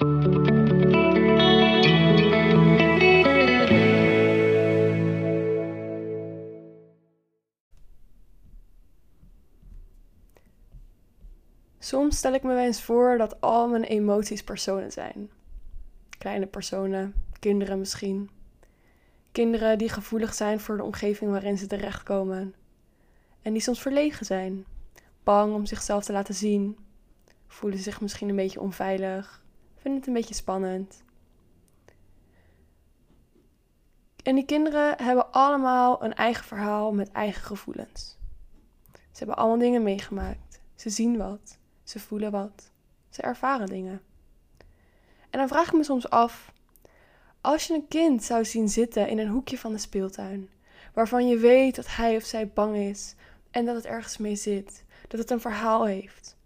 Soms stel ik me eens voor dat al mijn emoties personen zijn. Kleine personen, kinderen misschien. Kinderen die gevoelig zijn voor de omgeving waarin ze terechtkomen. En die soms verlegen zijn, bang om zichzelf te laten zien, voelen zich misschien een beetje onveilig, vinden het een beetje spannend. En die kinderen hebben allemaal een eigen verhaal met eigen gevoelens. Ze hebben allemaal dingen meegemaakt. Ze zien wat. Ze voelen wat. Ze ervaren dingen. En dan vraag ik me soms af: als je een kind zou zien zitten in een hoekje van de speeltuin, waarvan je weet dat hij of zij bang is en dat het ergens mee zit, dat het een verhaal heeft,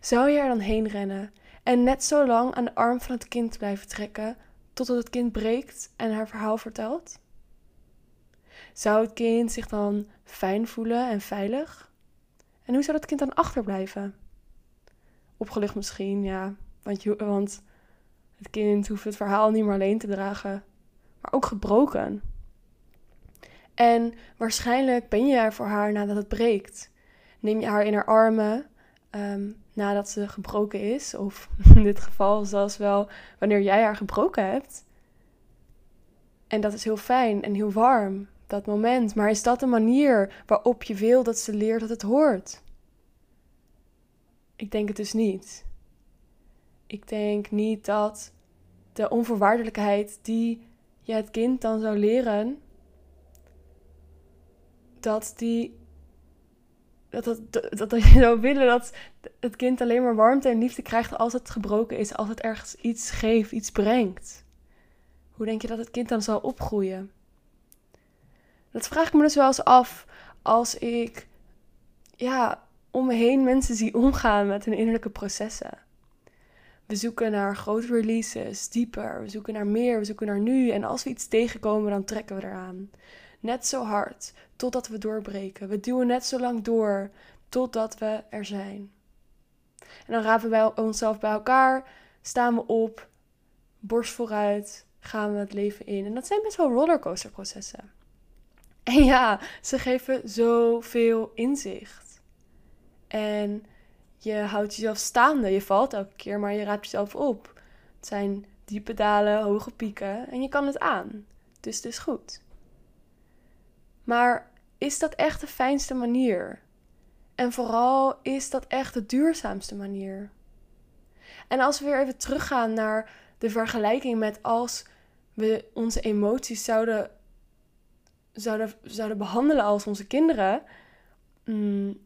zou je er dan heen rennen en net zo lang aan de arm van het kind blijven trekken totdat het kind breekt en haar verhaal vertelt? Zou het kind zich dan fijn voelen en veilig? En hoe zou dat kind dan achterblijven? Opgelucht misschien, ja. Want, je, want het kind hoeft het verhaal niet meer alleen te dragen, maar ook gebroken. En waarschijnlijk ben je er voor haar nadat het breekt. Neem je haar in haar armen um, nadat ze gebroken is, of in dit geval zelfs wel wanneer jij haar gebroken hebt. En dat is heel fijn en heel warm, dat moment. Maar is dat de manier waarop je wil dat ze leert dat het hoort? Ik denk het dus niet. Ik denk niet dat de onvoorwaardelijkheid die je het kind dan zou leren, dat die. Dat, dat, dat, dat je zou willen dat het kind alleen maar warmte en liefde krijgt als het gebroken is, als het ergens iets geeft, iets brengt. Hoe denk je dat het kind dan zal opgroeien? Dat vraag ik me dus wel eens af als ik ja, om me heen mensen zie omgaan met hun innerlijke processen. We zoeken naar grote releases, dieper. We zoeken naar meer, we zoeken naar nu. En als we iets tegenkomen, dan trekken we eraan. Net zo hard, totdat we doorbreken. We duwen net zo lang door, totdat we er zijn. En dan rapen we onszelf bij elkaar, staan we op, borst vooruit, gaan we het leven in. En dat zijn best wel rollercoasterprocessen. En ja, ze geven zoveel inzicht. En je houdt jezelf staande. Je valt elke keer, maar je raapt jezelf op. Het zijn diepe dalen, hoge pieken en je kan het aan. Dus het is goed. Maar is dat echt de fijnste manier? En vooral is dat echt de duurzaamste manier? En als we weer even teruggaan naar de vergelijking met als we onze emoties zouden, zouden, zouden behandelen als onze kinderen. Mm,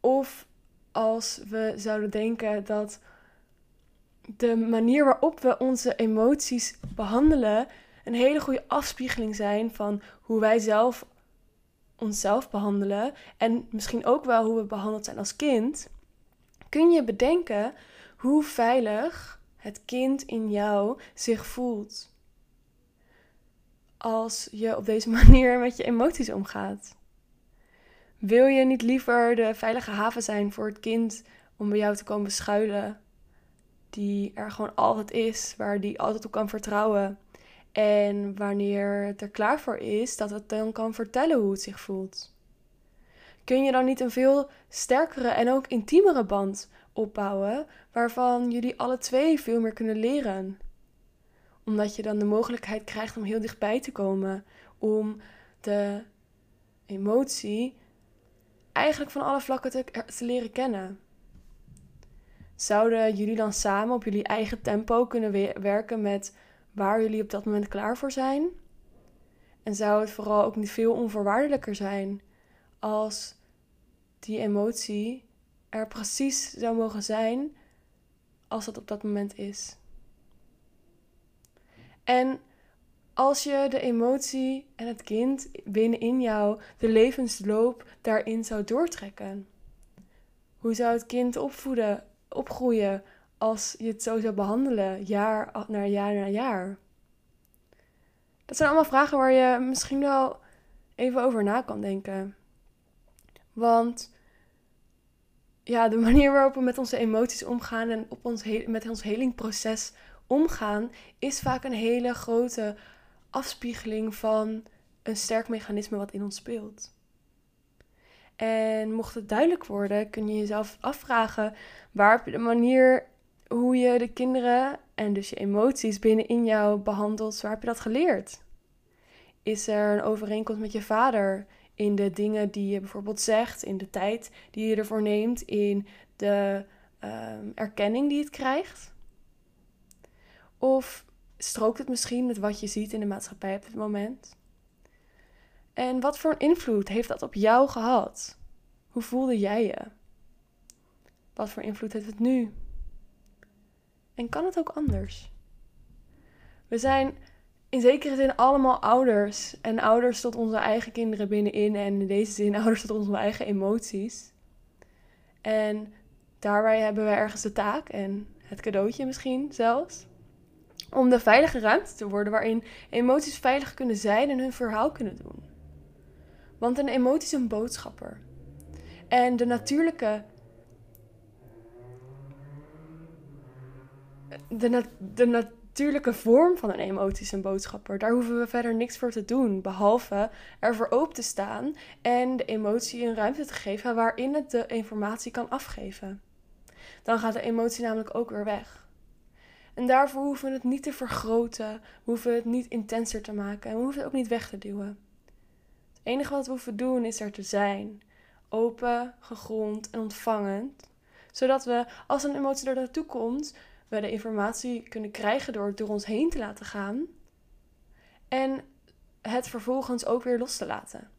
of als we zouden denken dat de manier waarop we onze emoties behandelen een hele goede afspiegeling zijn van hoe wij zelf onszelf behandelen en misschien ook wel hoe we behandeld zijn als kind, kun je bedenken hoe veilig het kind in jou zich voelt als je op deze manier met je emoties omgaat. Wil je niet liever de veilige haven zijn voor het kind om bij jou te komen schuilen? Die er gewoon altijd is, waar die altijd op kan vertrouwen. En wanneer het er klaar voor is, dat het dan kan vertellen hoe het zich voelt. Kun je dan niet een veel sterkere en ook intiemere band opbouwen, waarvan jullie alle twee veel meer kunnen leren? Omdat je dan de mogelijkheid krijgt om heel dichtbij te komen, om de emotie eigenlijk van alle vlakken te, te leren kennen. Zouden jullie dan samen op jullie eigen tempo kunnen werken met waar jullie op dat moment klaar voor zijn? En zou het vooral ook niet veel onvoorwaardelijker zijn als die emotie er precies zou mogen zijn als dat op dat moment is? En als je de emotie en het kind binnenin jou de levensloop daarin zou doortrekken? Hoe zou het kind opvoeden, opgroeien als je het zo zou behandelen, jaar na jaar na jaar? Dat zijn allemaal vragen waar je misschien wel even over na kan denken. Want ja, de manier waarop we met onze emoties omgaan en op ons met ons helingproces omgaan, is vaak een hele grote afspiegeling van een sterk mechanisme wat in ons speelt. En mocht het duidelijk worden, kun je jezelf afvragen waar je de manier hoe je de kinderen en dus je emoties binnenin jou behandelt, waar heb je dat geleerd? Is er een overeenkomst met je vader in de dingen die je bijvoorbeeld zegt, in de tijd die je ervoor neemt, in de ehm, erkenning die het krijgt? Of strookt het misschien met wat je ziet in de maatschappij op dit moment? En wat voor invloed heeft dat op jou gehad? Hoe voelde jij je? Wat voor invloed heeft het nu? En kan het ook anders? We zijn in zekere zin allemaal ouders. En ouders tot onze eigen kinderen binnenin. En in deze zin ouders tot onze eigen emoties. En daarbij hebben we ergens de taak en het cadeautje misschien zelfs. Om de veilige ruimte te worden waarin emoties veilig kunnen zijn en hun verhaal kunnen doen. Want een emotie is een boodschapper. En de natuurlijke. De, de natuurlijke vorm van een emotie is een boodschapper. Daar hoeven we verder niks voor te doen. Behalve ervoor open te staan en de emotie een ruimte te geven waarin het de informatie kan afgeven. Dan gaat de emotie namelijk ook weer weg. En daarvoor hoeven we het niet te vergroten, we hoeven het niet intenser te maken en we hoeven het ook niet weg te duwen. Het enige wat we hoeven doen is er te zijn open, gegrond en ontvangend. Zodat we, als een emotie er naartoe komt, we de informatie kunnen krijgen door het door ons heen te laten gaan. En het vervolgens ook weer los te laten.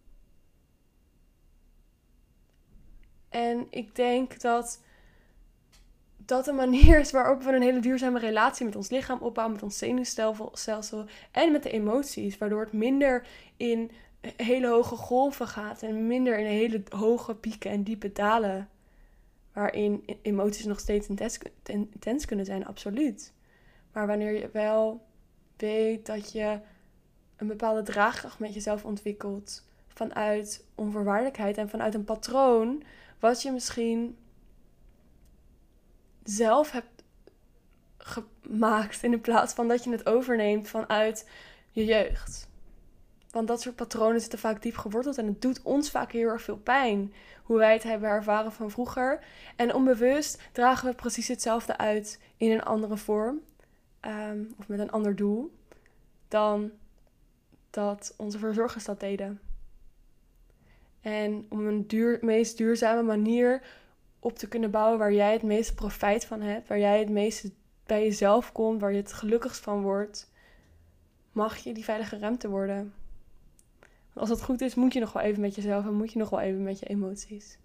En ik denk dat dat een manier is waarop we een hele duurzame relatie met ons lichaam opbouwen, met ons zenuwstelsel en met de emoties. Waardoor het minder in hele hoge golven gaat en minder in hele hoge pieken en diepe dalen. Waarin emoties nog steeds intens, intens kunnen zijn, absoluut. Maar wanneer je wel weet dat je een bepaalde draagkracht met jezelf ontwikkelt vanuit onvoorwaardelijkheid en vanuit een patroon wat je misschien zelf hebt gemaakt in plaats van dat je het overneemt vanuit je jeugd. Want dat soort patronen zitten vaak diep geworteld en het doet ons vaak heel erg veel pijn. Hoe wij het hebben ervaren van vroeger. En onbewust dragen we precies hetzelfde uit in een andere vorm. Ehm, of met een ander doel. Dan dat onze verzorgers dat deden. En om een duur, meest duurzame manier op te kunnen bouwen waar jij het meeste profijt van hebt. Waar jij het meeste bij jezelf komt. Waar je het gelukkigst van wordt. Mag je die veilige ruimte worden als het goed is, moet je nog wel even met jezelf en moet je nog wel even met je emoties.